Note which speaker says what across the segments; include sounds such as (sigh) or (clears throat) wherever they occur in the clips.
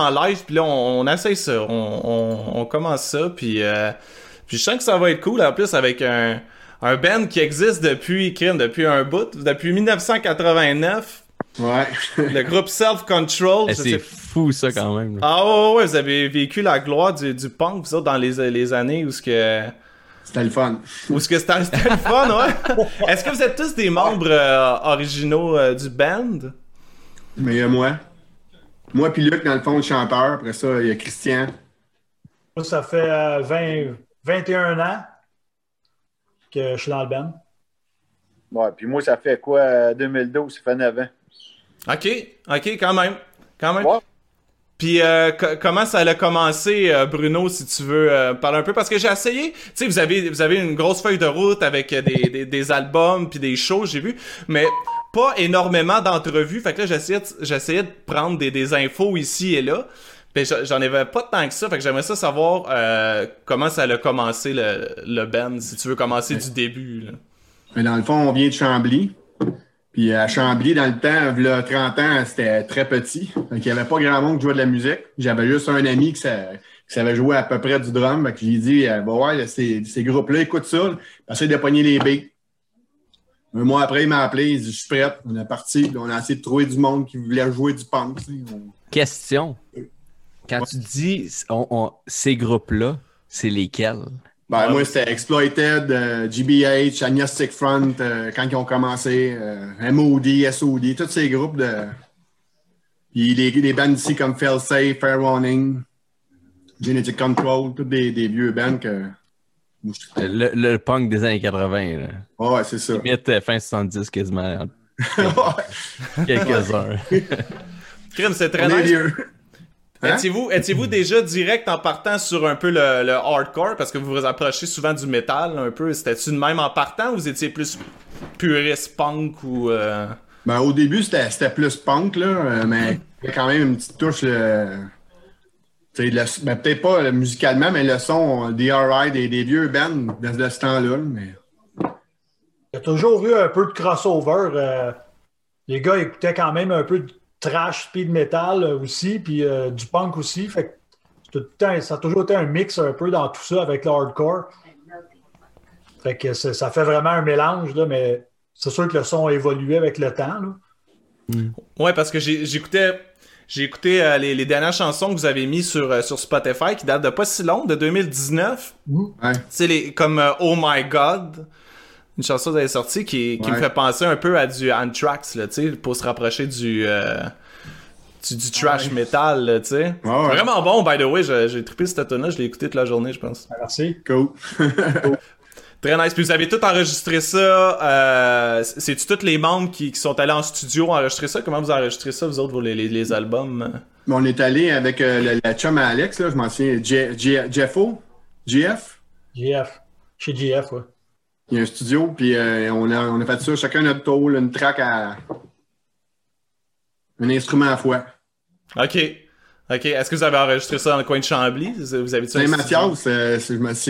Speaker 1: en live, puis là, on, on essaye ça. On, on, on commence ça, puis, euh, puis je sens que ça va être cool, en plus, avec un, un band qui existe depuis, crime, depuis un bout, depuis 1989.
Speaker 2: Ouais. (laughs)
Speaker 1: Le groupe Self Control.
Speaker 3: Eh, C'est fou, ça, quand même.
Speaker 1: Ah ouais, ouais, vous avez vécu la gloire du, du punk, vous autres, dans les, les années où ce que...
Speaker 2: C'était le fun.
Speaker 1: Où ce que c'était le fun, ouais. (laughs) Est-ce que vous êtes tous des membres euh, originaux euh, du band?
Speaker 2: Mais il y a moi. Moi puis Luc, dans le fond, le chanteur. Après ça, il y a Christian.
Speaker 4: Moi, ça fait euh, 20, 21 ans que je suis dans le band.
Speaker 5: Ouais, puis moi, ça fait quoi, euh, 2012, ça fait 9 ans.
Speaker 1: Ok, ok, quand même. Quand même.
Speaker 5: Ouais.
Speaker 1: Puis euh, co- comment ça a commencé, euh, Bruno, si tu veux euh, parler un peu? Parce que j'ai essayé, tu sais, vous avez, vous avez une grosse feuille de route avec euh, des, des, des albums puis des shows, j'ai vu, mais pas énormément d'entrevues. Fait que là, j'essayais de, j'essayais de prendre des, des infos ici et là. Puis j'en avais pas tant que ça. Fait que j'aimerais ça savoir euh, comment ça a commencé le, le band, si tu veux commencer du début. Là.
Speaker 2: Mais dans le fond, on vient de Chambly. Puis à Chambly, dans le temps, il y a 30 ans, c'était très petit. Donc, il n'y avait pas grand monde qui jouait de la musique. J'avais juste un ami qui, qui savait jouer à peu près du drum. Fait que j'ai dit, euh, bah ouais, ces, ces groupes-là, écoute ça. Essaye de pogner les beats. Un mois après, il m'a appelé, il dit, je suis prêt. On est parti. On a essayé de trouver du monde qui voulait jouer du punk. On-
Speaker 3: Question. Quand tu dis on- on- ces groupes-là, c'est lesquels?
Speaker 2: Ben, moi, c'était Exploited, euh, GBH, Agnostic Front, euh, quand ils ont commencé, euh, MOD, SOD, tous ces groupes de. Puis les, les bands ici comme Failsafe, Fair Warning, Genetic Control, tous des, des vieux bands que.
Speaker 3: Le, le punk des années 80, là.
Speaker 2: Ouais, c'est ça.
Speaker 3: Limite euh, fin 70 quasiment. (laughs)
Speaker 2: Ouais, (laughs)
Speaker 3: Quelques-uns. (laughs)
Speaker 1: Crime, c'est très nice.
Speaker 2: Hein?
Speaker 1: Étiez-vous étiez-vous déjà direct en partant sur un peu le, le hardcore? Parce que vous vous approchez souvent du métal un peu C'était-tu de même en partant ou vous étiez plus puriste punk ou euh...
Speaker 2: Ben, au début, c'était c'était plus punk, là, euh, mais il y a quand même une petite touche. Ben, peut-être pas euh, musicalement, mais le son, DRI, des, des vieux bands de, de ce temps-là. Mais...
Speaker 4: Il y a toujours eu un peu de crossover. euh, les gars écoutaient quand même un peu de trash speed metal euh, aussi, puis euh, du punk aussi. Fait que tout le temps- ça a toujours été un mix un peu dans tout ça avec le hardcore. Fait que c'est- ça fait vraiment un mélange, là, mais c'est sûr que le son a évolué avec le temps. là.
Speaker 1: Ouais, parce que j'ai- j'écoutais j'ai écouté euh, les, les dernières chansons que vous avez mis sur euh, sur Spotify qui datent de pas si long, de 2019.
Speaker 2: Ouais.
Speaker 1: C'est les comme euh, Oh My God. Une chanson que vous avez sortie qui, qui me fait penser un peu à du Anthrax, là, tu sais, pour se rapprocher du, euh, du, du trash metal, là, tu sais.
Speaker 2: Ouais.
Speaker 1: Vraiment bon, by the way, j'ai trippé cette tune je l'ai écouté toute la journée, je pense.
Speaker 4: Merci.
Speaker 2: Cool. (laughs)
Speaker 1: Très nice. Puis vous avez tout enregistré ça. Euh, C'est-tu tous les membres qui, qui sont allés en studio enregistrer ça? Comment vous enregistrez ça, vous autres, vos, les, les, les albums?
Speaker 2: On est allé avec euh, le- la chum à Alex, là, je m'en souviens, Jeffo, GF.
Speaker 4: GF. Chez GF, ouais.
Speaker 2: Il y a un studio, puis euh, on, a, on a fait ça, chacun notre tour, une track à. Un instrument à la fois.
Speaker 1: OK. OK. Est-ce que vous avez enregistré ça dans le coin de Chambly? Vous avez
Speaker 2: Saint-Mathias,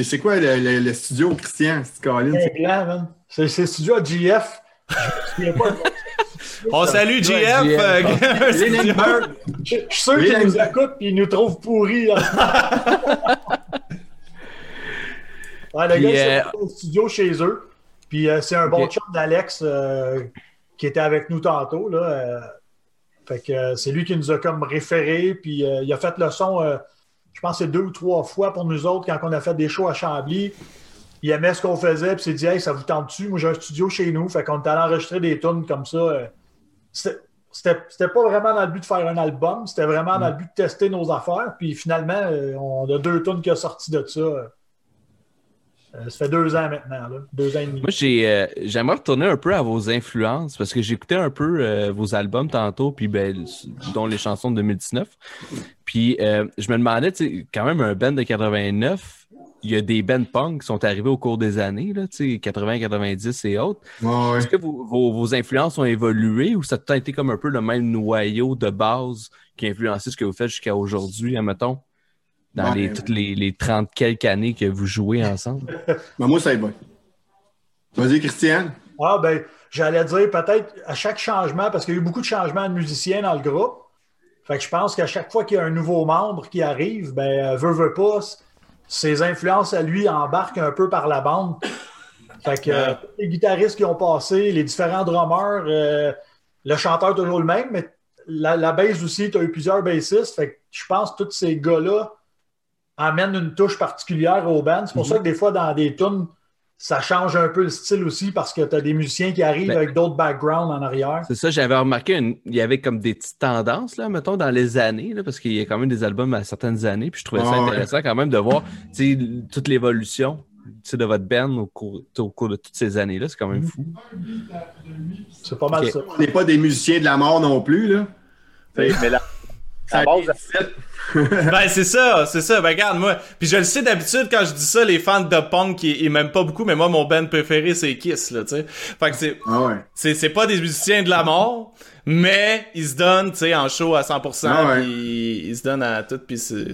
Speaker 2: c'est quoi le, le- le studio, Christian? C'est Colin?
Speaker 4: C'est blanc, man. C'est c'est le studio à GF. Je me souviens pas. (laughs)
Speaker 1: On salue GF!
Speaker 3: GF.
Speaker 1: euh. (laughs)
Speaker 4: Je je suis sûr qu'ils nous écoutent et ils nous trouvent pourris. (laughs) ouais, le
Speaker 3: Puis,
Speaker 4: gars,
Speaker 3: euh,
Speaker 4: c'est au studio chez eux. Puis euh, c'est un bon
Speaker 3: Ok.
Speaker 4: chum d'Alex euh, qui était avec nous tantôt. Là, euh, fait que euh, c'est lui qui nous a comme référé. Puis euh, il a fait le son, euh, je pense, deux ou trois fois pour nous autres quand on a fait des shows à Chambly. Il aimait ce qu'on faisait, puis s'est dit, hey, ça vous tente-tu? Moi, j'ai un studio chez nous. Fait qu'on est allé enregistrer des tunes comme ça. c'était pas vraiment dans le but de faire un album, c'était vraiment dans le but de tester nos affaires. Puis finalement, on a deux tunes qui ont sorti de ça. Euh, ça fait deux ans maintenant, là. deux ans et demi.
Speaker 3: Moi, j'ai, euh, j'aimerais retourner un peu à vos influences parce que j'écoutais un peu euh, vos albums tantôt, puis ben, dont les chansons de 2019. Puis euh, je me demandais, quand même, un band de 89, il y a des bands punk qui sont arrivés au cours des années, là, tu sais, 80, 90 et autres.
Speaker 2: Ouais, ouais.
Speaker 3: Est-ce que vos, vos, vos influences ont évolué ou ça a été comme un peu le même noyau de base qui a influencé ce que vous faites jusqu'à aujourd'hui, admettons, dans
Speaker 2: Ouais.
Speaker 3: les, toutes les, les 30 quelques années que vous jouez ensemble? (laughs)
Speaker 2: Ben, moi, ça y va. Vas-y, Christian.
Speaker 4: Ah, ben, j'allais dire peut-être à chaque changement, parce qu'il y a eu beaucoup de changements de musiciens dans le groupe. Fait que je pense qu'à chaque fois qu'il y a un nouveau membre qui arrive, ben, euh, veut, veut pas, ses influences à lui embarquent un peu par la bande. Fait que euh, les guitaristes qui ont passé, les différents drummers, euh, le chanteur toujours le même, mais la, la bass aussi, tu as eu plusieurs bassistes. Fait que je pense que tous ces gars-là amènent une touche particulière au band. C'est pour ça que des fois, dans des tunes, ça change un peu le style aussi parce que tu as des musiciens qui arrivent
Speaker 3: Ben-
Speaker 4: avec d'autres backgrounds en arrière.
Speaker 3: C'est ça, j'avais remarqué, une- il y avait comme des petites tendances, là, mettons, dans les années, là, parce qu'il y a quand même des albums à certaines années, puis je trouvais ça
Speaker 2: ouais.
Speaker 3: intéressant quand même de voir toute l'évolution de votre band au cours, au cours de toutes ces années-là. C'est quand même fou.
Speaker 4: C'est pas mal ça.
Speaker 2: On n'est pas des musiciens de la mort non plus, là.
Speaker 5: Mais la,
Speaker 2: Ça
Speaker 5: la base, (laughs)
Speaker 1: ben c'est ça, c'est ça. Ben regarde moi, puis je le sais d'habitude quand je dis ça, les fans de punk ils, ils m'aiment pas beaucoup, mais moi mon band préféré c'est Kiss là, tu sais. Fait que c'est
Speaker 2: Ah ouais.
Speaker 1: c'est c'est pas des musiciens de la mort, mais ils se donnent, tu sais, en show à 100%,
Speaker 2: Ah ouais.
Speaker 1: ils se donnent à tout, puis c'est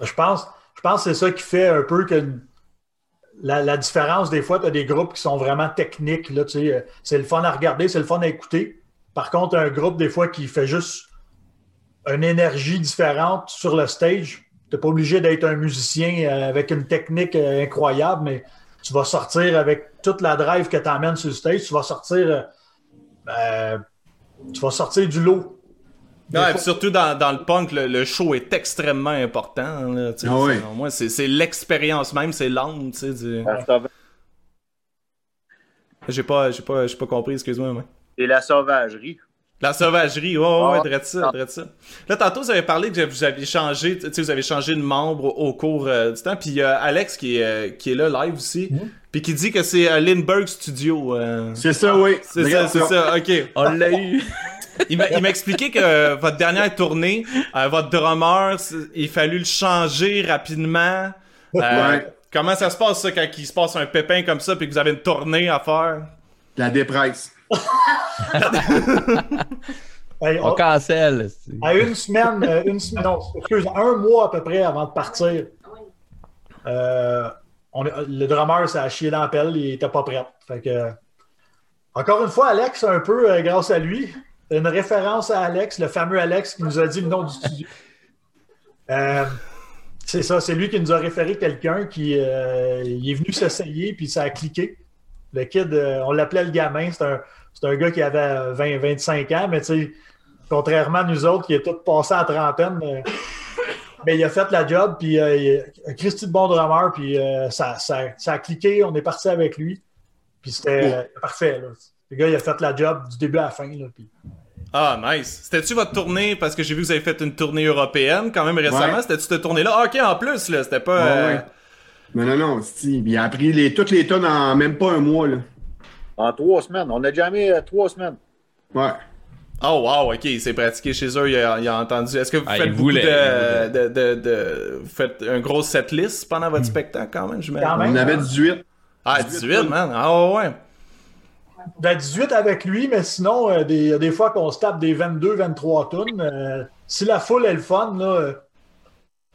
Speaker 4: Je pense, je pense que c'est ça qui fait un peu que la, la différence, des fois, tu as des groupes qui sont vraiment techniques. Là, tu sais, euh, c'est le fun à regarder, c'est le fun à écouter. Par contre, un groupe, des fois, qui fait juste une énergie différente sur le stage. Tu n'es pas obligé d'être un musicien euh, avec une technique euh, incroyable, mais tu vas sortir avec toute la drive que tu emmènes sur le stage. Tu vas sortir, euh, euh, tu vas sortir du lot.
Speaker 1: Puis surtout dans, dans le punk, le, le show est extrêmement important. Là, sais.
Speaker 2: Ah ouais.
Speaker 1: Selon moi, c'est c'est l'expérience même, c'est l'âme, tu sais. du-
Speaker 5: sauva-
Speaker 1: J'ai pas, j'ai pas, j'ai pas compris, excuse-moi. moi.
Speaker 5: et la sauvagerie.
Speaker 1: La sauvagerie, ouais, ouais, ouais,
Speaker 5: Ah.
Speaker 1: drette ça, drette ça. Là, tantôt, vous avez parlé que vous aviez changé, tu sais, vous avez changé de membre au, au cours euh, du temps, puis il y a Alex qui est, euh, qui est là live aussi,
Speaker 4: Mhm.
Speaker 1: puis qui dit que c'est euh, Lindbergh Studio.
Speaker 2: C'est ça, oui.
Speaker 1: C'est ça, c'est ça, ok.
Speaker 3: On l'a eu. (laughs)
Speaker 1: Il m'a expliqué que votre dernière tournée, votre drummer, il fallu le changer rapidement.
Speaker 2: Ouais.
Speaker 1: Comment ça se passe ça quand il se passe un pépin comme ça puis que vous avez une tournée à faire?
Speaker 2: La dépresse.
Speaker 4: Hey,
Speaker 3: On
Speaker 4: on-
Speaker 3: cancelle.
Speaker 4: À une semaine, euh, une semaine, non, excuse, un mois à peu près avant de partir, euh, on, le drummer s'est chié dans la pelle, il était pas prêt. Fait que, encore une fois, Alex, un peu euh, grâce à lui, une référence à Alex, le fameux Alex qui nous a dit le nom du studio. Euh, c'est ça, c'est lui qui nous a référé quelqu'un qui il est venu s'essayer, puis ça a cliqué. Le kid, euh, on l'appelait le gamin, c'est un, un gars qui avait 20-25 ans, mais tu sais, contrairement à nous autres qui est tous passés à trentaine, euh, (laughs) ben, il a fait la job, puis euh, il a- un Christy de bon drummer, puis euh, ça, ça, ça a cliqué, on est parti avec lui, puis c'était euh, parfait. Là. Le gars, il a fait la job du début à la fin. Là, puis...
Speaker 1: Ah, nice. C'était-tu votre tournée, parce que j'ai vu que vous avez fait une tournée européenne quand même récemment,
Speaker 2: Ouais.
Speaker 1: c'était-tu cette tournée-là? Ah, ok, en plus, là, c'était pas...
Speaker 2: Ouais,
Speaker 1: euh,
Speaker 2: ouais. Mais non, non, c'est- il a appris les, toutes les tonnes en même pas un mois, là.
Speaker 5: En trois semaines. On a jamais euh, trois semaines.
Speaker 2: Ouais.
Speaker 1: Oh, wow, ok, il s'est pratiqué chez eux, il a, il a entendu. Est-ce que vous
Speaker 3: Ah,
Speaker 1: faites beaucoup de, de, de, de- Vous faites un gros setlist pendant votre spectacle quand même, j'imagine?
Speaker 4: Quand même.
Speaker 2: On avait
Speaker 4: hein.
Speaker 2: 18.
Speaker 1: Ah, 18, man. Ah, ouais, ouais.
Speaker 4: Ben, 18 avec lui, mais sinon, euh, des, il y a des fois qu'on se tape des 22, 23 tonnes. Euh, si la foule est le fun, là, euh,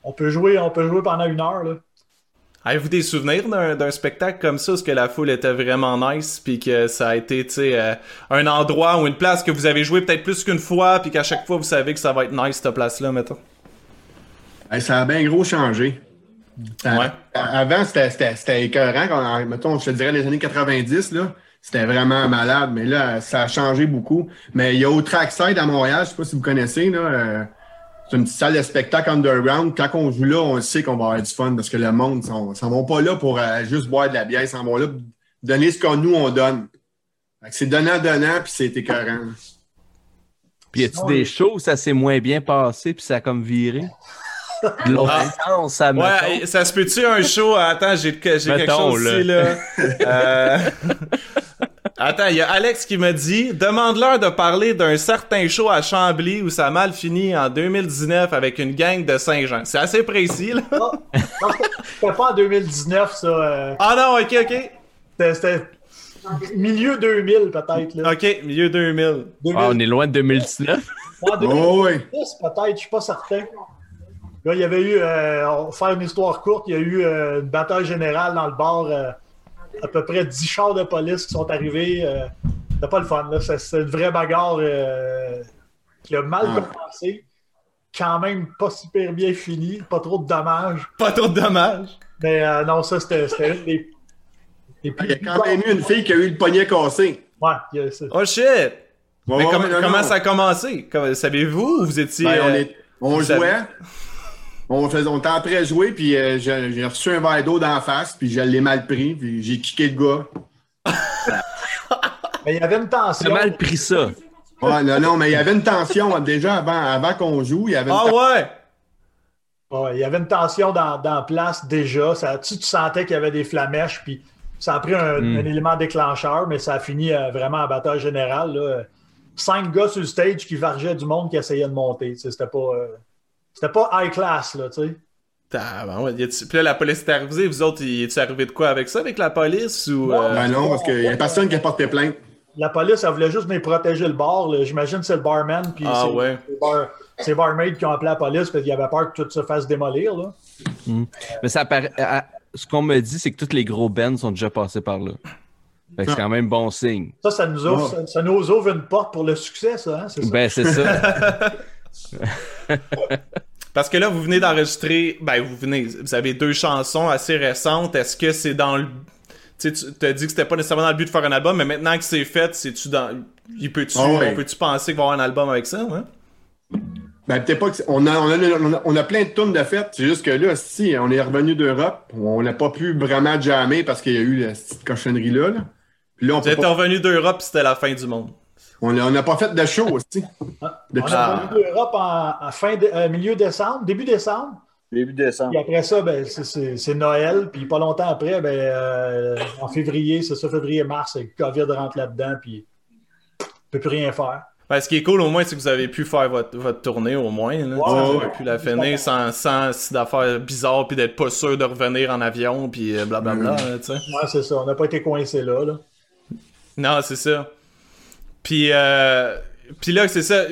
Speaker 4: on, peut jouer, on peut jouer pendant une heure. Là.
Speaker 1: Avez-vous des souvenirs d'un spectacle comme ça, où ce que la foule était vraiment nice, puis que ça a été, tu sais, euh, un endroit ou une place que vous avez joué peut-être plus qu'une fois, puis qu'à chaque fois vous savez que ça va être nice cette place-là, mettons?
Speaker 2: Hey, ça a bien gros changé. Ça-
Speaker 1: Ouais.
Speaker 2: Avant, c'était- écœurant. Quand, mettons, je te dirais les années 90, là, c'était vraiment malade. Mais là, ça a changé beaucoup. Mais il y a au Trackside à Montréal, je sais pas si vous connaissez, là, euh, c'est une petite salle de spectacle underground. Quand on joue là, on sait qu'on va avoir du fun parce que le monde, ils s'en vont pas là pour euh, juste boire de la bière, ils s'en vont là pour donner ce que nous, on donne. C'est donnant-donnant, puis c'est écœurant.
Speaker 3: Puis y a-tu des shows où ça s'est moins bien passé puis ça a comme viré? (laughs) De l'autre
Speaker 1: Ah.
Speaker 3: sens, ça me
Speaker 1: Ouais, ça se peut-tu un show? Attends, j'ai j'ai quelque chose ici, là. (laughs) Euh, Attends, il y a Alex qui me dit Demande-leur de parler d'un certain show à Chambly où ça a mal fini en 2019 avec une gang de Saint-Jean. C'est assez précis, là.
Speaker 4: Ah, non, c'était- pas en 2019, ça. euh,
Speaker 1: Ah non, ok, ok.
Speaker 4: c'était- C'était milieu 2000, peut-être. Là.
Speaker 1: Ok, milieu 2000.
Speaker 4: 2000,
Speaker 3: Ah, on est loin de 2019.
Speaker 4: en 2010,
Speaker 2: Oh oui.
Speaker 4: peut-être, je suis pas certain. Là, il y avait eu, euh, on va faire une histoire courte, il y a eu euh, une bataille générale dans le bar. À peu près 10 chars de police qui sont arrivés. euh, C'était pas le fun. là. C'est c'est une vraie bagarre euh, qui a mal
Speaker 2: Ah.
Speaker 4: commencé. quand même pas super bien fini, pas trop de dommages.
Speaker 1: Pas trop de dommages.
Speaker 4: Mais euh, non, ça, c'était c'était une des, des
Speaker 2: Il y a quand même eu une fille qui a eu le poignet cassé.
Speaker 4: Ouais, il y a ça.
Speaker 1: Oh shit!
Speaker 2: Ouais,
Speaker 1: Mais
Speaker 2: ouais,
Speaker 1: comment,
Speaker 2: non,
Speaker 1: comment
Speaker 2: non.
Speaker 1: ça a commencé? Comme- Savez-vous ou vous étiez.
Speaker 2: Ben, on,
Speaker 1: euh,
Speaker 2: est- on jouait. On, faisait, on était en train de jouer, puis euh, j'ai j'ai reçu un verre d'eau d'en face, puis je l'ai mal pris, puis j'ai kické le gars. (laughs)
Speaker 4: Mais il y avait une tension.
Speaker 3: J'ai mal pris ça.
Speaker 2: Ouais, non, non, mais il y avait une tension déjà avant, avant qu'on joue. Il y avait une
Speaker 1: Ah ouais!
Speaker 4: Ouais, il y avait une tension dans, dans la place déjà. Ça, tu, tu sentais qu'il y avait des flamèches, puis ça a pris un,
Speaker 3: Mm.
Speaker 4: un élément déclencheur, mais ça a fini euh, vraiment en bataille générale. là. Cinq gars sur le stage qui vargeaient du monde qui essayait de monter. C'était pas, euh, c'était pas high class, là, tu sais.
Speaker 1: Ah, ben ouais, Puis là, la police est arrivée. Vous autres, y est-tu arrivé de quoi avec ça, avec la police? Ou, euh,
Speaker 2: Ben non, parce qu'il y a personne qui a porté plainte.
Speaker 4: La police, elle voulait juste me protéger le bar. là. J'imagine que c'est le barman, puis
Speaker 1: Ah
Speaker 4: c'est
Speaker 1: ouais.
Speaker 4: c'est bar- c'est barmaid qui ont appelé la police parce qu'ils avaient peur que tout se fasse démolir. Là.
Speaker 3: Mais ça Ce qu'on me dit, c'est que tous les gros bands sont déjà passés par là. Fait que c'est quand même bon signe.
Speaker 4: Ça, ça nous, ouvre,
Speaker 2: Ouais.
Speaker 4: ça, ça nous ouvre une porte pour le succès, ça. Hein? C'est ça?
Speaker 3: Ben, c'est ça. (laughs) (laughs)
Speaker 1: Parce que là, vous venez d'enregistrer. Ben, vous venez. Vous avez deux chansons assez récentes. Est-ce que c'est dans le. Tu sais, tu t'as dit que c'était pas nécessairement dans le but de faire un album, mais maintenant que c'est fait, c'est-tu dans. Il peut-tu,
Speaker 2: Ah ouais.
Speaker 1: on peut-tu penser qu'il va y avoir un album avec ça, ouais?
Speaker 2: Ben, peut-être pas que. On a, on, a, on, a, on a plein de tunes de fête. C'est juste que là, si on est revenu d'Europe, on n'a pas pu vraiment jammer parce qu'il y a eu la petite cochonnerie-là. Là. Puis là, on
Speaker 1: Vous êtes
Speaker 2: pas-
Speaker 1: revenu d'Europe, c'était la fin du monde.
Speaker 2: On n'a pas fait de show aussi. (laughs)
Speaker 4: On a venu d'Europe en, en fin de, euh, milieu décembre, début décembre.
Speaker 5: Début décembre.
Speaker 4: Puis après ça, ben, c'est- Noël. Puis pas longtemps après, ben, euh, en février, c'est ça, février-mars, le COVID rentre là-dedans. Puis on peut plus rien faire.
Speaker 1: Ben, ce qui est cool au moins, c'est que vous avez pu faire votre, votre tournée au moins. Là.
Speaker 4: Ouais,
Speaker 1: vous avez pu la finir sans, sans d'affaires bizarres puis d'être pas sûr de revenir en avion puis euh, blablabla.
Speaker 2: Mm.
Speaker 1: tu sais.
Speaker 4: Ouais, c'est ça. On n'a pas été coincé là. là.
Speaker 1: Non, c'est ça. Puis, euh, puis là, c'est ça.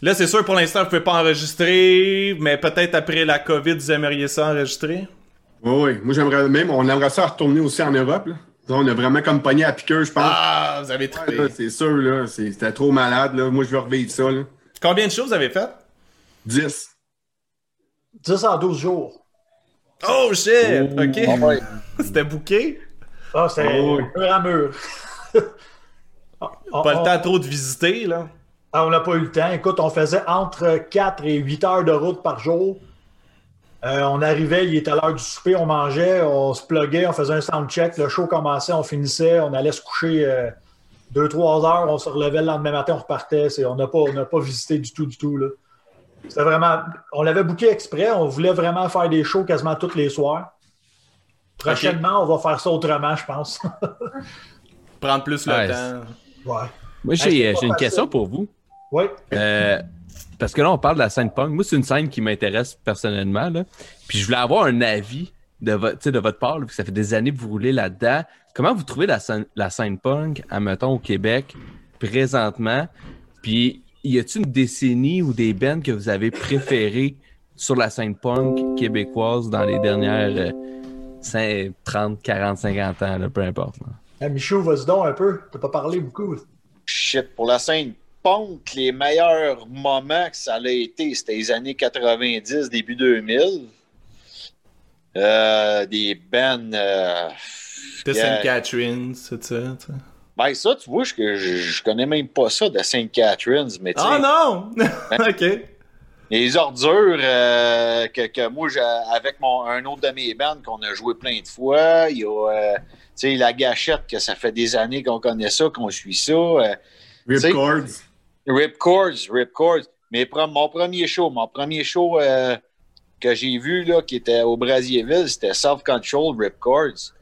Speaker 1: Là, c'est sûr, pour l'instant, vous pouvez pas enregistrer, mais peut-être après la COVID, vous aimeriez ça enregistrer?
Speaker 2: Oui, oui. Moi, j'aimerais même, on aimerait ça retourner aussi en Europe. Là. On a vraiment comme pogné à piqueur, je pense.
Speaker 1: Ah, vous avez
Speaker 2: Ouais,
Speaker 1: trippé.
Speaker 2: là, c'est sûr, là. C'était trop malade, là. Moi, je veux revivre ça, là.
Speaker 1: Combien de choses vous avez fait?
Speaker 2: 10.
Speaker 4: 10 en 12 jours.
Speaker 1: Oh shit! Ok.
Speaker 5: Ah ouais. (laughs)
Speaker 1: C'était bouqué?
Speaker 4: Ah, c'est
Speaker 2: Oh, oui.
Speaker 4: mur à mur. (laughs) Ah,
Speaker 1: Pas
Speaker 4: on-
Speaker 1: le temps trop de visiter, là.
Speaker 4: Ah, on n'a pas eu le temps. Écoute, on faisait entre 4 et 8 heures de route par jour. Euh, on arrivait, il était l'heure du souper, on mangeait, on se pluguait, on faisait un soundcheck, le show commençait, on finissait, on allait se coucher 2-3 heures, on se relevait le lendemain matin, on repartait. On n'a pas, on n'a pas visité du tout, du tout. là. C'était vraiment. On l'avait booké exprès, on voulait vraiment faire des shows quasiment tous les soirs. Prochainement, on va faire ça autrement, je pense. (laughs)
Speaker 1: Prendre plus le
Speaker 3: Ouais,
Speaker 1: temps.
Speaker 4: Ouais.
Speaker 3: Moi,
Speaker 4: c'est
Speaker 3: j'ai une question pour vous.
Speaker 4: Oui.
Speaker 3: Euh, parce que là, on parle de la scène punk. Moi, c'est une scène qui m'intéresse personnellement. Là. Puis je voulais avoir un avis de, vo- de votre part, là, vu que ça fait des années que vous roulez là-dedans. Comment vous trouvez la scène, la scène punk, admettons, au Québec, présentement? Puis, y a-t-il une décennie ou des bands que vous avez préférées sur la scène punk québécoise dans les dernières euh, 5, 30, 40, 50 ans, là, peu importe. là?
Speaker 4: Ah, Michou, vas-y donc un peu. T'as pas parlé beaucoup.
Speaker 5: Shit, pour la scène punk, les meilleurs moments que ça a été, c'était les années 90, début 2000. Euh, des bands. euh,
Speaker 1: De
Speaker 5: Yeah.
Speaker 1: St. Catherine, c'est ça.
Speaker 5: Ben, ça, tu vois, je, je, je connais même pas ça de St. Catharines, mais tu sais,
Speaker 1: Oh non! (laughs) ok.
Speaker 5: Les ordures euh, que, que moi, j'ai- avec mon, un autre de mes bands qu'on a joué plein de fois, il y a euh, la gâchette, que ça fait des années qu'on connaît ça, qu'on suit ça. euh,
Speaker 2: Rip
Speaker 5: C'est-
Speaker 2: Chords.
Speaker 5: Rip Chords, Rip Chords. Mais mon premier show, mon premier show que j'ai vu, là, qui était au Brazzaville, c'était Self Control, Rip Chords.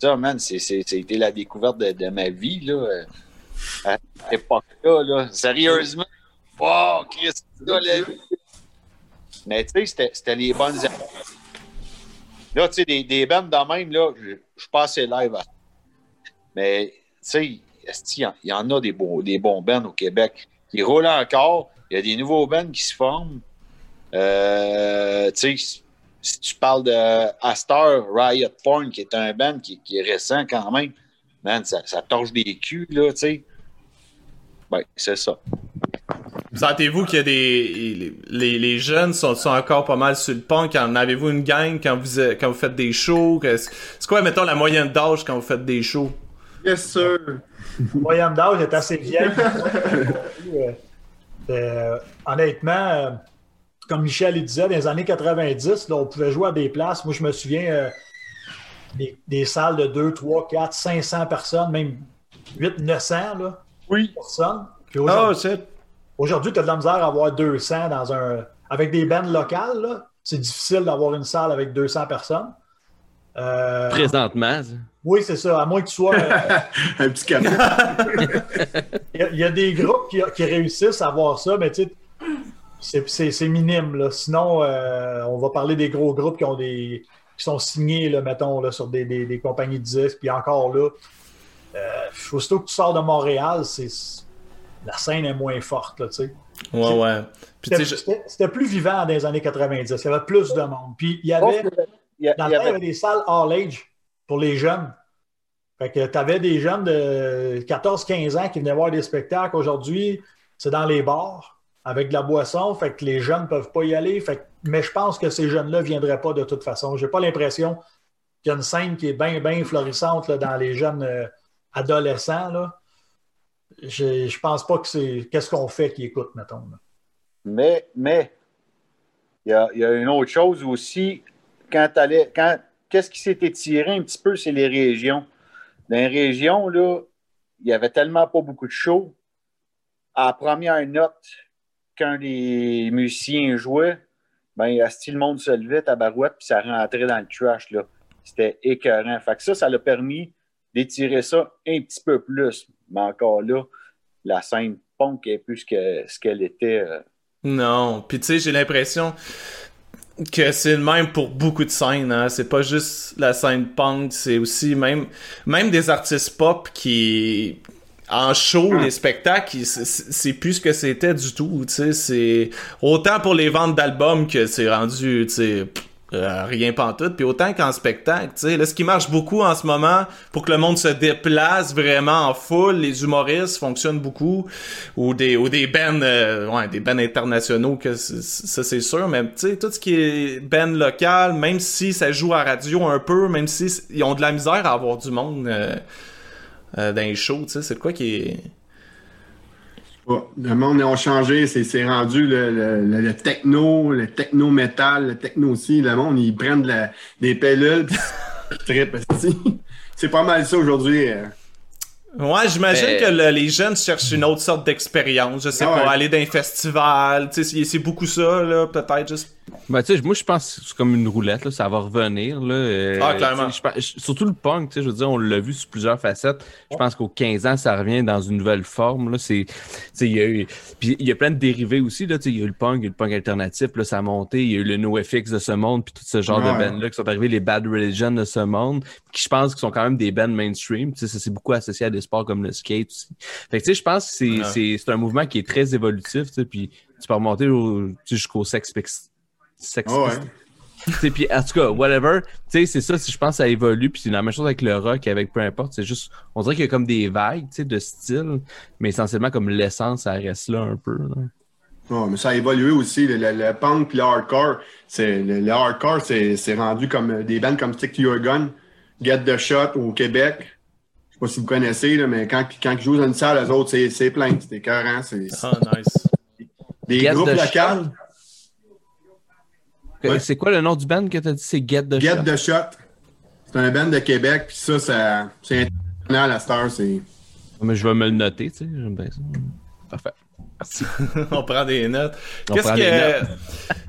Speaker 5: Ça, man, c'est- c'est- c'était la découverte de, de ma vie, là. À cette époque-là, là. Sérieusement? Wow, Chris, ça, là. Mais tu sais, c'était- les bonnes. Là, tu sais, des, des bandes de même, là, je suis pas assez live à mais, tu sais, il y en- a des, beaux, des bons bands au Québec qui roulent encore? Il y a des nouveaux bands qui se forment. Euh, tu sais, si tu parles de Astor, Riot Porn, qui est un band qui, qui est récent quand même, man, ça, ça torche des culs, là, tu sais. Ben, c'est ça.
Speaker 1: Sentez-vous qu'il y a des. Les, les jeunes sont, sont, encore pas mal sur le punk. En avez-vous une gang quand vous, quand vous faites des shows? C'est quoi, mettons, la moyenne d'âge quand vous faites des shows?
Speaker 2: Yes, sir.
Speaker 4: La moyenne d'âge est assez vieille. (laughs) euh, honnêtement, euh, comme Michel il disait, dans les années 90, là, on pouvait jouer à des places. Moi, je me souviens euh, des, des, salles de 2, 3, 4, 500 personnes, même 8, 900 là,
Speaker 5: oui.
Speaker 4: personnes.
Speaker 1: oh, shit.
Speaker 4: Aujourd'hui, tu as de la misère à avoir 200 dans un. Avec des bands locales, c'est difficile d'avoir une salle avec 200 personnes.
Speaker 3: Euh... Présentement.
Speaker 4: Oui, c'est ça. À moins que tu sois. Euh... (laughs)
Speaker 2: un petit café. (laughs)
Speaker 4: il, y a, il, y a, des groupes qui, qui, réussissent à avoir ça, mais tu sais, c'est minime. Là. Sinon, euh, on va parler des gros groupes qui ont des qui sont signés, là, mettons, là, sur des, des, des, compagnies de disques. Puis encore là, euh, aussitôt que tu sors de Montréal, c'est la scène est moins forte, là, tu sais.
Speaker 1: Ouais, ouais.
Speaker 4: C'était je... plus vivant dans les années 90. Il y avait plus de monde. Puis il y avait, il y a, dans il y avait... il y avait des salles all age pour les jeunes. Fait que tu avais des jeunes de 14-15 ans qui venaient voir des spectacles. Aujourd'hui, c'est dans les bars avec de la boisson. Fait que les jeunes ne peuvent pas y aller. Fait que... mais je pense que ces jeunes-là ne viendraient pas de toute façon. J'ai pas l'impression qu'il y a une scène qui est bien, bien florissante là, dans les jeunes euh, adolescents. Là je, je pense pas que c'est qu'est-ce qu'on fait qui écoute, mettons.
Speaker 5: Mais, mais, il y a, y a, une autre chose aussi. Quand quand, qu'est-ce qui s'est étiré un petit peu, c'est les régions. Dans les régions, là, il n'y avait tellement pas beaucoup de shows. À la première note, quand les musiciens jouaient, ben, le monde se levait à barouette, puis ça rentrait dans le trash, là. C'était écœurant. Fait que ça, ça l'a permis d'étirer ça un petit peu plus. Mais encore là, la scène punk est plus que ce qu'elle était. Euh...
Speaker 1: Non. Puis tu sais, j'ai l'impression que c'est le même pour beaucoup de scènes. Hein. C'est pas juste la scène punk, c'est aussi même, même des artistes pop qui en show, les spectacles, c'est plus ce que c'était du tout. C'est autant pour les ventes d'albums que c'est rendu, euh, rien pantoute. Puis autant qu'en spectacle, tu sais, là, ce qui marche beaucoup en ce moment pour que le monde se déplace vraiment en foule, les humoristes fonctionnent beaucoup, ou des ou des bands, euh, ouais, des bands internationaux, que ça c'est sûr, mais tu sais, tout ce qui est band local, même si ça joue à radio un peu, même si ils ont de la misère à avoir du monde euh, euh, dans les shows, tu sais, c'est quoi qui est
Speaker 2: le monde a changé, c'est rendu le, le, le, techno, le techno-métal, le techno-ci. Le monde, ils prennent de la, des pellules, très petit. C'est pas mal ça aujourd'hui. euh.
Speaker 1: Ouais, j'imagine
Speaker 3: Mais-
Speaker 1: que le- les jeunes cherchent une autre sorte d'expérience. Je sais
Speaker 2: Ah
Speaker 1: pas,
Speaker 2: ouais.
Speaker 1: aller dans un festival, tu sais, c'est- c'est beaucoup ça, là, peut-être, juste...
Speaker 3: Ben, tu sais, moi, je pense que c'est comme une roulette, là, ça va revenir. Là, euh,
Speaker 1: Ah, clairement.
Speaker 3: surtout le punk, tu sais, je veux dire, on l'a vu sur plusieurs facettes. Je pense qu'aux 15 ans, ça revient dans une nouvelle forme. Là, c'est, tu sais, il y a eu, puis il y a plein de dérivés aussi. Là, tu sais, il y a eu le punk, il y a eu le punk alternatif, là, ça a monté. Il y a eu le NoFX de ce monde, puis tout ce genre
Speaker 2: Ouais.
Speaker 3: de bands-là qui sont arrivés, les Bad Religion de ce monde, qui je pense qui sont quand même des bands mainstream. Tu sais, ça c'est beaucoup associé à des sports comme le skate aussi. Fait que, tu sais, je pense que c'est,
Speaker 1: Ouais.
Speaker 3: c'est, c'est un mouvement qui est très évolutif, tu sais, puis tu peux remonter au- tu sais, jusqu'au sex, Pistols. sex
Speaker 2: ouais.
Speaker 3: Pistols. Tu sais, puis en tout cas, whatever, tu sais, c'est ça, si je pense que ça évolue, puis c'est la même chose avec le rock, avec peu importe, c'est juste, on dirait qu'il y a comme des vagues, tu sais, de style, mais essentiellement, comme l'essence, ça reste là un peu, là.
Speaker 2: Ouais, mais ça a évolué aussi. Le, le- le punk puis le hardcore, c'est, le, le hardcore, c'est, c'est rendu comme euh, des bands comme Stick to Your Gun, Get the Shot au Québec. Je sais pas si vous connaissez, là, mais quand, quand ils jouent dans une salle, eux autres, c'est, c'est plein. C'est écœurant. C'est
Speaker 1: Ah, nice.
Speaker 2: des
Speaker 3: Get
Speaker 2: groupes locaux. Ouais.
Speaker 3: C'est quoi le nom du band que t'as dit? C'est Get the
Speaker 2: Get
Speaker 3: Shot?
Speaker 2: the Shot. C'est un band de Québec, puis ça, ça c'est international à Star. C'est...
Speaker 3: Mais je vais me le noter, tu sais, j'aime bien ça. Parfait. (laughs)
Speaker 1: on prend des notes.
Speaker 3: On
Speaker 1: Qu'est-ce
Speaker 3: prend
Speaker 1: que.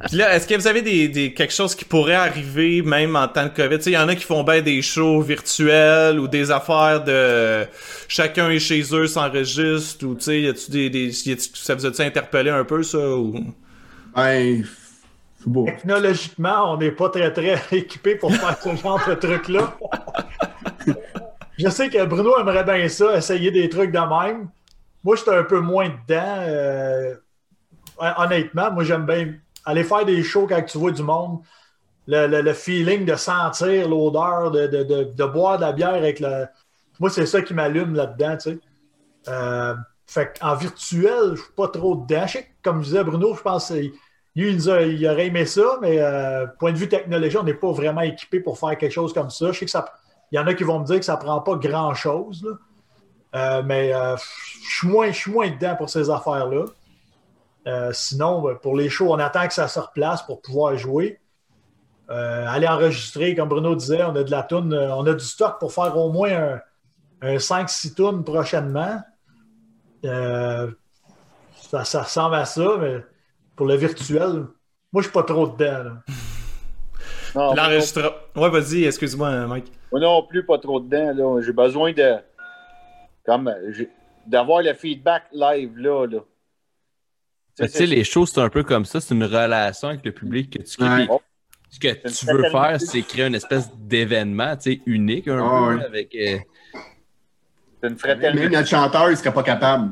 Speaker 1: (laughs) Puis là, est-ce que vous avez des, des, quelque chose qui pourrait arriver même en temps de COVID? Tu sais, il y en a qui font bien des shows virtuels ou des affaires de chacun est chez eux, s'enregistre ou tu sais, y a-tu des, des y ça vous a-tu interpellé un peu ça ou?
Speaker 2: Ben,
Speaker 4: Technologiquement, on n'est pas très, très (laughs) équipé pour faire ce genre de truc-là. Je sais que Bruno aimerait bien ça, essayer des trucs de même. Moi, j'étais un peu moins dedans. euh, honnêtement, moi, j'aime bien aller faire des shows quand tu vois du monde. Le, feeling de sentir l'odeur, de, boire de la bière avec le. Moi, c'est ça qui m'allume là-dedans, tu sais. Euh, fait en virtuel, je suis pas trop dedans. Je sais comme disait Bruno, je pense que lui, il, il aurait aimé ça, mais euh, point de vue technologie, on n'est pas vraiment équipé pour faire quelque chose comme ça. Je sais que ça. Il y en a qui vont me dire que ça prend pas grand-chose. Euh, mais euh, je suis moins, moins dedans pour ces affaires-là. Sinon, ben, pour les shows, on attend que ça se replace pour pouvoir jouer. Aller enregistrer, comme Bruno disait, on a de la toune, on a du stock pour faire au moins un, un 5-6 tonnes prochainement. Ça, ça ressemble à ça, mais pour le virtuel, moi, je suis pas trop dedans. là.
Speaker 5: Non,
Speaker 1: L'enregistrement. Ouais, vas-y, excuse-moi, Mike.
Speaker 5: moi non plus, pas trop dedans. là. J'ai besoin de. Comme. j'ai- D'avoir le feedback live là. là.
Speaker 3: Tu sais, les shows, c'est un peu comme ça. C'est une relation avec le public que tu crées.
Speaker 2: Ouais.
Speaker 3: Ce que tu veux faire, c'est créer une espèce d'événement, tu sais, unique un
Speaker 2: Ah,
Speaker 3: peu,
Speaker 2: ouais.
Speaker 3: avec... euh,
Speaker 5: C'est une
Speaker 2: Même
Speaker 5: fraternité.
Speaker 2: notre chanteur, il serait pas capable.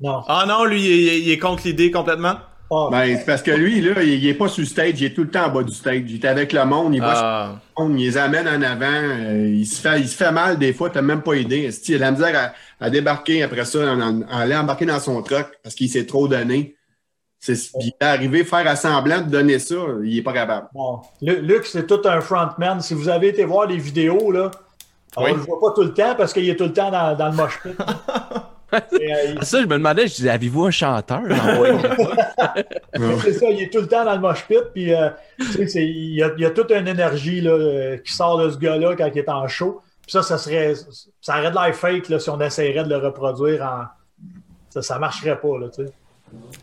Speaker 4: Non.
Speaker 1: Ah non, lui, il est contre l'idée complètement?
Speaker 4: Ah,
Speaker 2: Ben, c'est parce que lui, là, il, il est pas sur le stage, il est tout le temps en bas du stage. Il est avec le monde, il va
Speaker 1: Ah.
Speaker 2: chez le monde, il les amène en avant, euh, il, se fait, il se fait mal des fois, t'as même pas idée. Il a la misère à, à débarquer après ça, en, en- à aller embarquer dans son truck parce qu'il s'est trop donné? C'est, il est arrivé à faire assemblant de donner ça, il est pas capable.
Speaker 4: bon. Lu- Luc, c'est tout un frontman. Si vous avez été voir les vidéos, là, on
Speaker 1: Oui.
Speaker 4: le voit pas tout le temps parce qu'il est tout le temps dans, dans le mosh pit. (laughs) Et, euh, il-
Speaker 3: Ça, je me demandais, je disais, avez-vous un chanteur? (laughs)
Speaker 4: C'est ça, il est tout le temps dans le mosh pit, puis euh, tu sais, c'est- il y, a, il y a toute une énergie là, euh, qui sort de ce gars-là quand il est en show. Puis ça, ça serait. Ça aurait de l'air fake là, si on essayerait de le reproduire en. Ça, ça marcherait pas, là, tu sais.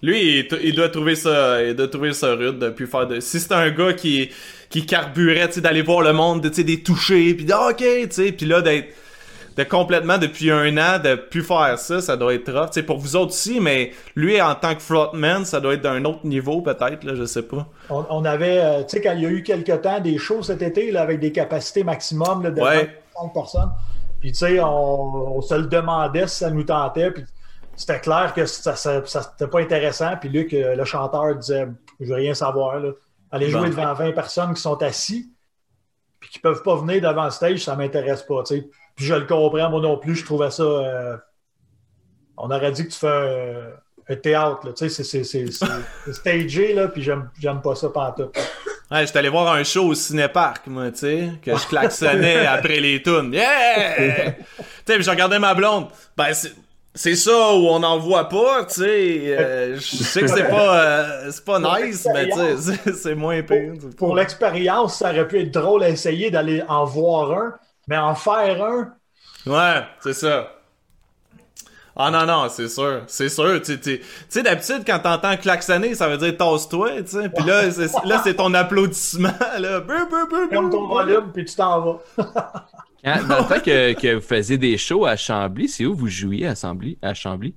Speaker 1: Lui, il, doit trouver ça, il doit trouver ça rude de plus faire de. Si c'est un gars qui, qui carburait, tu sais, d'aller voir le monde, de, tu sais, des toucher, puis ah, ok, tu sais, puis là d'être, de complètement depuis un an de plus faire ça, ça doit être rough, sais, pour vous autres aussi, mais lui en tant que frontman, ça doit être d'un autre niveau peut-être, là, je sais pas.
Speaker 4: On, on avait, euh, tu sais, quand il y a eu quelques temps des shows cet été là, avec des capacités maximum là, de
Speaker 1: Ouais.
Speaker 4: 25 personnes, puis tu sais, on, on se le demandait si ça nous tentait, puis c'était clair que ça, ça, ça c'était pas intéressant, puis Luc, euh, le chanteur, disait Je veux rien savoir, là. Aller jouer
Speaker 1: Bon.
Speaker 4: devant 20 personnes qui sont assis, puis qui peuvent pas venir devant le stage, ça m'intéresse pas, tu sais. Puis je le comprends, moi non plus, je trouvais ça. euh, on aurait dit que tu fais un, un théâtre, là, tu sais, c'est- (laughs) stagé, là, puis j'aime pas ça pantoute.
Speaker 1: Ouais, j'étais allé voir un show au cinéparc, moi, tu sais, que je klaxonnais (laughs) après les tunes. Yeah! tu sais, je regardais ma blonde. Ben, c'est, ça où on n'en voit pas, tu sais. euh, je sais que c'est pas, euh, c'est pas nice, mais tu sais, (laughs) c'est, moins pire.
Speaker 4: Pour
Speaker 1: pas-
Speaker 4: l'expérience, ça aurait pu être drôle à essayer d'aller en voir un, mais en faire un,
Speaker 1: Ouais, c'est ça. Ah non, non, c'est sûr, c'est sûr. Tu tu- tu sais, d'habitude, quand t'entends klaxonner, ça veut dire tasse-toi, tu sais. Puis là, c'est, là, c'est ton applaudissement, là. Brr, brr, brr,
Speaker 4: ferme ton volume, puis tu t'en vas. (laughs)
Speaker 3: Quand- dans le temps que, que vous faisiez des shows à Chambly, c'est où vous jouiez à Chambly? À Chambly?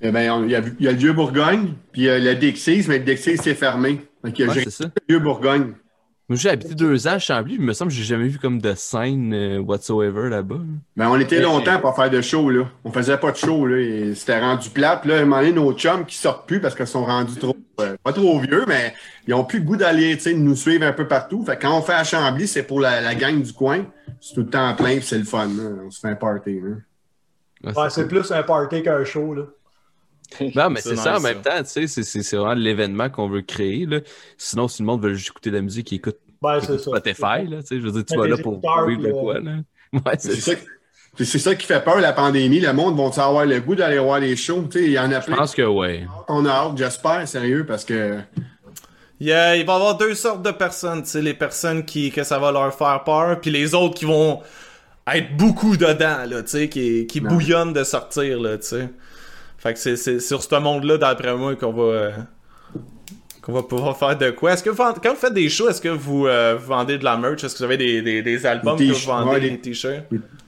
Speaker 2: Eh ben, on- il y, a, il y a le vieux Bourgogne, puis euh, le Dixie, mais le Dixie c'est fermé. Donc, le vieux Bourgogne.
Speaker 3: Moi, j'ai habité deux ans à Chambly, il me semble que j'ai jamais vu comme de scène euh, whatsoever là-bas.
Speaker 2: Ben, on était
Speaker 3: Mais-
Speaker 2: longtemps pour faire de show, là. On faisait pas de show, là. et C'était rendu plat. Puis là, à un moment donné, nos chums qui sortent plus parce qu'ils sont rendus trop, euh, pas trop vieux, mais ils ont plus le goût d'aller, tu sais, de nous suivre un peu partout. Fait que quand on fait à Chambly, c'est pour la, la gang du coin. C'est tout le temps plein, puis c'est le fun, là. On se fait un party, là.
Speaker 4: Ouais, c'est plus un party qu'un show, là. (laughs)
Speaker 3: Non, mais
Speaker 1: C'est
Speaker 3: ça en même temps, tu sais, c'est- c'est c'est vraiment l'événement qu'on veut créer. Là. Sinon, si le monde veut juste écouter de la musique, il écoute,
Speaker 4: Ouais,
Speaker 3: écoute
Speaker 4: c'est ça.
Speaker 3: Spotify, là, tu sais, je veux dire, tu
Speaker 4: Mettre
Speaker 3: vas là pour vivre
Speaker 4: puis,
Speaker 3: quoi, là. (laughs) Ouais, c'est
Speaker 2: C'est
Speaker 3: ça.
Speaker 2: c'est ça qui fait peur, la pandémie. Le monde va avoir le goût d'aller voir les shows? Tu sais, il y en a
Speaker 3: Je
Speaker 2: plein.
Speaker 3: pense que ouais.
Speaker 2: On a hâte, j'espère, sérieux, parce que
Speaker 1: Il, y a- il va y avoir deux sortes de personnes, tu sais, les personnes qui que ça va leur faire peur, puis les autres qui vont être beaucoup dedans, là, tu sais, qui, qui
Speaker 2: Non.
Speaker 1: bouillonnent de sortir, là, tu sais. Fait que c'est, c'est sur ce monde-là, d'après moi, qu'on va euh, qu'on va pouvoir faire de quoi. Est-ce que vous, quand vous faites des shows, est-ce que vous, euh, vous vendez de la merch? Est-ce que vous avez des, des, des albums
Speaker 2: Des
Speaker 1: que vous
Speaker 2: t-shirts,
Speaker 1: vendez,
Speaker 2: ouais,
Speaker 1: des
Speaker 2: des-
Speaker 1: t-shirts?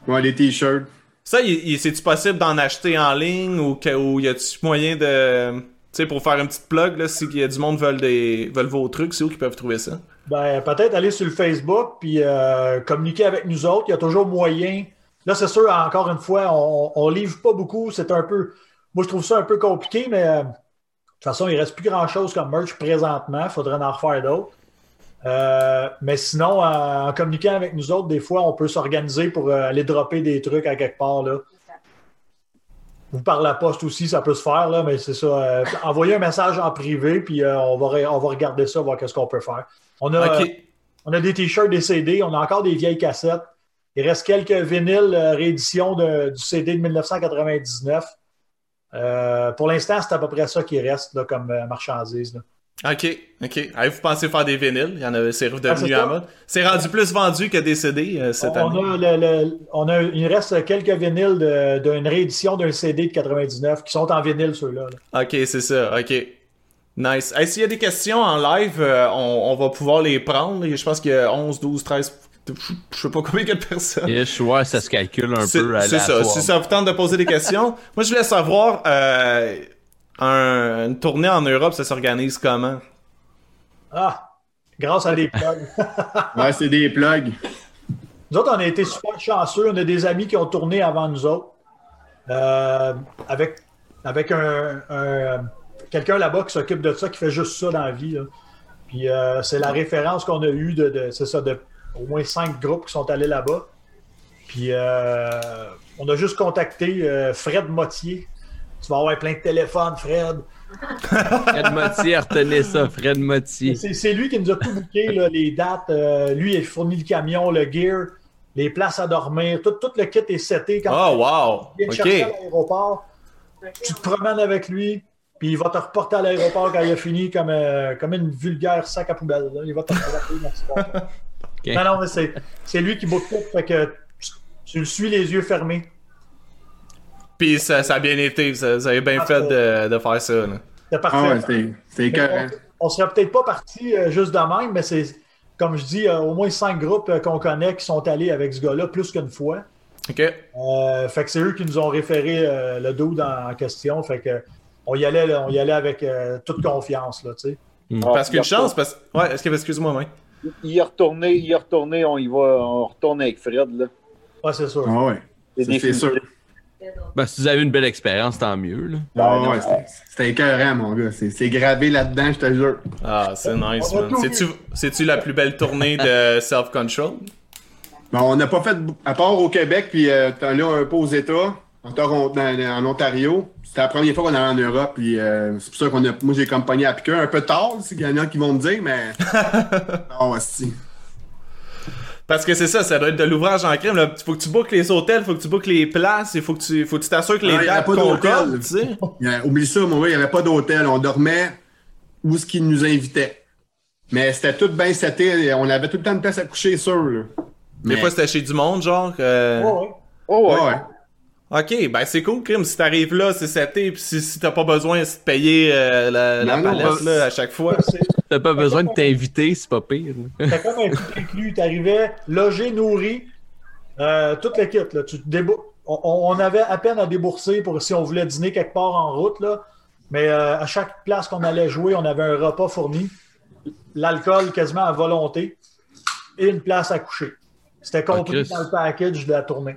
Speaker 2: ouais, les t-shirts.
Speaker 1: Ça, c'est-tu possible d'en acheter en ligne ou, que, ou y a-tu moyen de... Tu sais, pour faire une petite plug, là, si y a du monde veulent, des, veulent vos trucs, c'est où qu'ils peuvent trouver ça?
Speaker 4: Ben, peut-être aller sur le Facebook puis euh, communiquer avec nous autres. Il y a toujours moyen. Là, c'est sûr, encore une fois, on, on livre pas beaucoup. C'est un peu. Moi, je trouve ça un peu compliqué, mais euh, de toute façon, il reste plus grand-chose comme merch présentement. Il faudrait en refaire d'autres. Euh, mais sinon, en, en communiquant avec nous autres, des fois, on peut s'organiser pour euh, aller dropper des trucs à quelque part. Là. ou par la poste aussi, ça peut se faire, là, mais c'est ça. euh, envoyez un message en privé, puis euh, on, va, on va regarder ça, voir qu'est-ce qu'on peut faire. On a, on a des t-shirts, des CD, on a encore des vieilles cassettes. Il reste quelques vinyles euh, rééditions de- du CD de 1999. Euh, pour l'instant, c'est à peu près ça qui reste là, comme euh, marchandise. là.
Speaker 1: Ok, ok. Avez vous pensez faire des vinyles? Il y en a, c'est
Speaker 4: Ah,
Speaker 1: redevenu
Speaker 4: c'est
Speaker 1: à mode. C'est rendu plus vendu que des CD euh, cette
Speaker 4: on,
Speaker 1: année.
Speaker 4: a le- le- on a, il reste quelques vinyles d'une réédition d'un CD de 99 qui sont en vinyle, ceux-là. là.
Speaker 1: Ok, c'est ça, ok. Nice. Hey, S'il y a des questions en live, euh, on, on va pouvoir les prendre. Je pense qu'il y a 11, 12, 13, je sais pas combien de personnes.
Speaker 3: Ish, ouais, ça se calcule un
Speaker 1: C'est
Speaker 3: peu à
Speaker 1: c'est ça. Si ça vous tente de poser des questions, (laughs) moi je voulais savoir, euh, un- une tournée en Europe, ça s'organise comment?
Speaker 4: Ah, grâce à des (laughs) plugs.
Speaker 2: Ouais, c'est des plugs.
Speaker 4: Nous autres, on a été super chanceux. On a des amis qui ont tourné avant nous autres. Euh, avec avec un, un- quelqu'un là-bas qui s'occupe de ça, qui fait juste ça dans la vie. là. Puis euh, c'est la référence qu'on a eue de, de- c'est ça, de au moins cinq groupes qui sont allés là-bas. Puis euh, on a juste contacté euh, Fred Mottier. Tu vas avoir plein de téléphones, Fred.
Speaker 3: Fred Mottier, retenez ça, Fred Mottier.
Speaker 4: C'est c'est lui qui nous a tout là, les dates. euh, lui, il fournit le camion, le gear, les places à dormir. Tout, tout le kit est seté. Quand
Speaker 1: Oh, wow!
Speaker 4: tu viens te chercher à l'aéroport, tu te promènes avec lui, puis il va te reporter à l'aéroport quand il a fini comme, euh, comme une vulgaire sac à poubelle. là. Il va te reporter dans (laughs) Non, non, mais c'est, c'est lui qui book tout. Fait que tu, le suis les yeux fermés.
Speaker 1: Puis ça, ça a bien été, ça- vous avez bien
Speaker 4: Ah,
Speaker 1: fait de, de faire ça. là.
Speaker 4: C'est parfait.
Speaker 2: Ah ouais, écœurant.
Speaker 4: on, on serait peut-être pas parti euh, juste de même, mais c'est, comme je dis, euh, au moins cinq groupes euh, qu'on connaît qui sont allés avec ce gars-là plus qu'une fois.
Speaker 1: Ok.
Speaker 4: Euh, fait que c'est eux qui nous ont référé euh, le dude en, en question. Fait que on y allait, là, on y allait avec euh, toute confiance, là, tu sais.
Speaker 1: Parce
Speaker 5: Ah,
Speaker 1: qu'une chance, parce Ouais, est-ce que, excuse-moi, Mike?
Speaker 5: Il est retourné, il est retourné, on y va, on retourne avec Fred, là.
Speaker 4: Ouais, c'est sûr.
Speaker 2: Ah ouais.
Speaker 5: C'est
Speaker 2: Ça, C'est sûr.
Speaker 3: Ben, si vous avez une belle expérience, tant mieux. Là.
Speaker 2: Ah ouais, c'était- c'était écœurant, mon gars. C'est c'est gravé là-dedans, je te jure.
Speaker 1: Ah, c'est nice, man. C'est-tu, c'est-tu la plus belle tournée de (laughs) Self-Control?
Speaker 2: Bon, on n'a pas fait, à part au Québec, puis euh, t'en là un peu aux États, en, Toronto, dans- en Ontario. C'était la première fois qu'on allait en Europe, puis euh, c'est pour ça qu'on a, moi j'ai comme pogné à piqueur un peu tard, s'il y en a qui vont me dire, mais. (laughs) Ah, ouais, si.
Speaker 1: Parce que c'est ça, ça doit être de l'ouvrage en crème. Là. Faut que tu bookes les hôtels, faut que tu bookes les places, il faut que tu faut que tu t'assures que les
Speaker 2: Ah, il
Speaker 1: dates
Speaker 2: pas d'hôtel.
Speaker 1: concordent, tu sais.
Speaker 2: Il a- oublie ça, mon gars, il n'y avait pas d'hôtel. On dormait où ce qu'ils nous invitaient. Mais c'était tout bien seté. On avait tout le temps de place à coucher, sûr. Là.
Speaker 1: Des
Speaker 2: Mais-
Speaker 1: fois, c'était chez du monde, genre. euh,
Speaker 4: Ouais, ouais.
Speaker 5: Oh, ouais.
Speaker 2: Ouais, ouais.
Speaker 1: Ok, ben c'est cool, Crime. Si t'arrives là, c'est seté, pis si, si t'as pas besoin de te payer euh, la, la
Speaker 2: Non,
Speaker 1: palette là, à chaque fois.
Speaker 3: T'as pas besoin de t'inviter, c'est pas pire.
Speaker 4: C'était comme un tout inclus. Tu arrivais logé, nourri, euh, tout le kit. Là. Tu te débou- on, on avait à peine à débourser pour si on voulait dîner quelque part en route. Là. Mais euh, à chaque place qu'on allait jouer, on avait un repas fourni. L'alcool quasiment à volonté et une place à coucher. C'était compris
Speaker 3: Chris.
Speaker 4: dans le package de la tournée.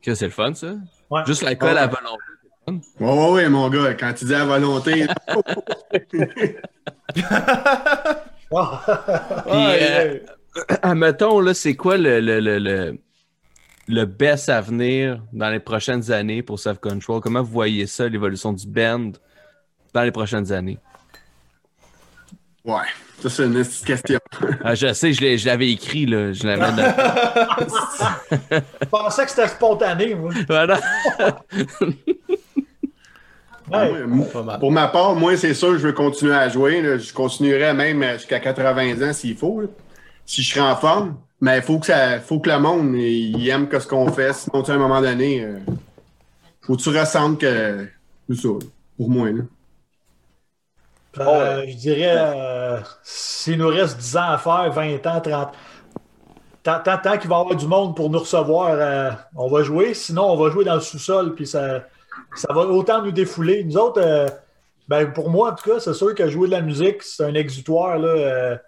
Speaker 3: Que c'est le fun, ça?
Speaker 4: Ouais.
Speaker 3: Juste l'alcool
Speaker 2: Ouais.
Speaker 3: à volonté.
Speaker 2: Ouais, ouais, ouais, mon gars. Quand tu dis à volonté. (laughs)
Speaker 4: Ah,
Speaker 3: Puis, (laughs) euh, (clears throat) admettons, là, c'est quoi le, le, le, le, le best à venir dans les prochaines années pour Self-Control? Comment vous voyez ça, l'évolution du band dans les prochaines années?
Speaker 2: ouais, ça, c'est une petite question. (laughs)
Speaker 3: Ah, je sais, je l'ai- je l'avais écrit, là. Je l'avais dans... (laughs)
Speaker 4: je pensais que c'était spontané. Moi.
Speaker 3: Voilà. (laughs)
Speaker 4: Ouais.
Speaker 2: Ouais. Pour ma part, moi, c'est sûr, je veux continuer à jouer. là. Je continuerai même jusqu'à 80 ans s'il faut. là. Si je serai en forme. Mais il faut que ça, faut que le monde il aime que ce qu'on fait. Sinon, tu sais, à un moment donné, euh, faut que tu ressentes que. C'est ça, pour moi. Là.
Speaker 4: Euh, je dirais, euh, s'il nous reste 10 ans à faire, 20 ans, 30 tant, tant, tant qu'il va y avoir du monde pour nous recevoir, euh, on va jouer. Sinon, on va jouer dans le sous-sol, puis ça, ça va autant nous défouler. Nous autres, ben, pour moi, en tout cas, c'est sûr que jouer de la musique, c'est un exutoire. Là,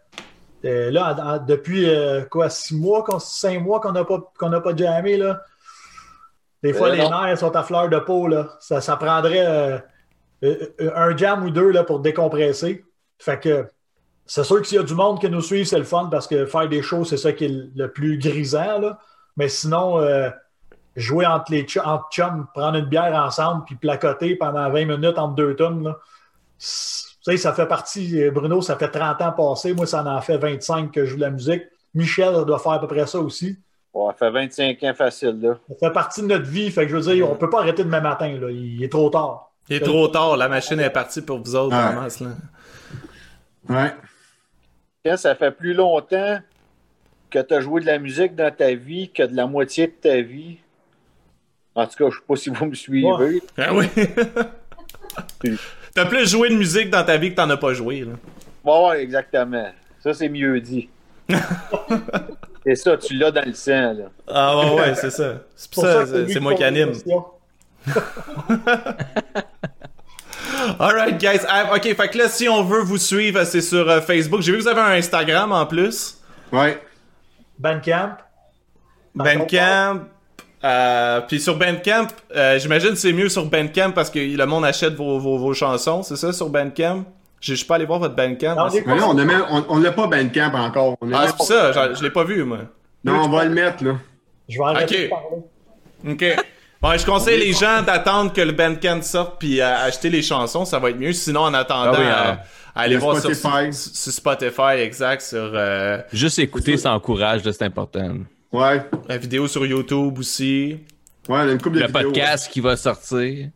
Speaker 4: là en- en- depuis quoi, 6 mois, qu'on- cinq mois qu'on n'a pas, qu'on n'a pas jammé, là. Des fois, les nerfs sont à fleur de peau. Là. Ça, ça prendrait un jam ou deux là, pour décompresser. Fait que c'est sûr que s'il y a du monde qui nous suit, c'est le fun parce que faire des shows, c'est ça qui est le plus grisant. Là. Mais sinon, euh, jouer entre les ch- entre chums, prendre une bière ensemble, puis placoter pendant 20 minutes entre deux. Là. Sais, ça fait partie, euh, Bruno, ça fait 30 ans passé. Moi, ça en fait 25 que je joue de la musique. Michel doit faire à peu près ça aussi.
Speaker 5: Ouais, ça fait 25 ans facile, là.
Speaker 4: Ça fait partie de notre vie. Fait que je veux dire, on peut pas arrêter demain matin. Là. Il est trop tard.
Speaker 1: Il est trop tard, la machine est partie pour vous autres,
Speaker 2: Ouais.
Speaker 1: masse, là.
Speaker 2: Ouais.
Speaker 5: Quand ça fait plus longtemps que tu as joué de la musique dans ta vie que de la moitié de ta vie, en tout cas, je sais pas si vous me suivez.
Speaker 4: Ouais.
Speaker 1: Ah oui. (laughs) T'as plus joué de musique dans ta vie que t'en as pas joué, là.
Speaker 5: Ouais, ouais, exactement. Ça, c'est mieux dit. (laughs) c'est ça, tu l'as dans le sang, là.
Speaker 1: Ah ouais, ouais, c'est ça. C'est pour ça,
Speaker 4: que
Speaker 1: c'est moi qui anime.
Speaker 4: question.
Speaker 1: Alright, guys. Ah, ok, fait que là, si on veut vous suivre, c'est sur euh, Facebook. J'ai vu que vous avez un Instagram en plus.
Speaker 2: Ouais.
Speaker 4: Bandcamp.
Speaker 1: Bandcamp. Euh, puis sur Bandcamp, euh, j'imagine que c'est mieux sur Bandcamp parce que le monde achète vos, vos, vos chansons, c'est ça, sur Bandcamp? Je suis pas allé voir votre Bandcamp.
Speaker 4: Non,
Speaker 1: mais
Speaker 4: on est
Speaker 1: c'est-
Speaker 2: Mais là, on a même- on, on l'a pas Bandcamp encore. On
Speaker 1: Ah, c'est pour ça, je, l'ai pas vu, moi.
Speaker 2: Non, on va le mettre, là.
Speaker 4: Je vais arrêter
Speaker 1: Ok.
Speaker 4: de parler.
Speaker 1: Ok. Bon, je conseille les gens d'attendre que le Bandcamp sorte puis euh, acheter les chansons, ça va être mieux. Sinon, en attendant,
Speaker 3: Ah oui,
Speaker 1: euh,
Speaker 3: euh,
Speaker 1: allez
Speaker 2: le
Speaker 1: voir sur,
Speaker 2: Spotify.
Speaker 1: sur- sur Spotify, exact, sur euh,
Speaker 3: Juste écouter, ça encourage, c'est important.
Speaker 2: Ouais.
Speaker 1: la vidéo sur YouTube aussi.
Speaker 2: Ouais, on a une couple de
Speaker 3: Le
Speaker 2: vidéos.
Speaker 3: podcast qui va sortir.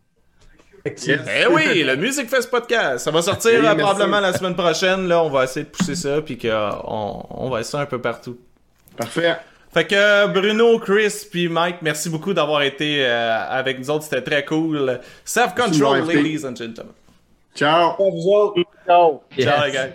Speaker 1: Eh oui, le Music Fest podcast, ça va sortir
Speaker 2: Oui,
Speaker 1: euh, probablement la semaine prochaine. Là, on va essayer de pousser ça puis qu'on on va essayer un peu partout.
Speaker 2: Parfait.
Speaker 1: Fait que euh, Bruno, Chris puis Mike, merci beaucoup d'avoir été euh, avec nous autres, c'était très cool. Self
Speaker 2: Merci de
Speaker 1: control,
Speaker 2: m'avoir invité.
Speaker 1: ladies and gentlemen.
Speaker 2: Ciao.
Speaker 5: Ciao.
Speaker 1: Les gars.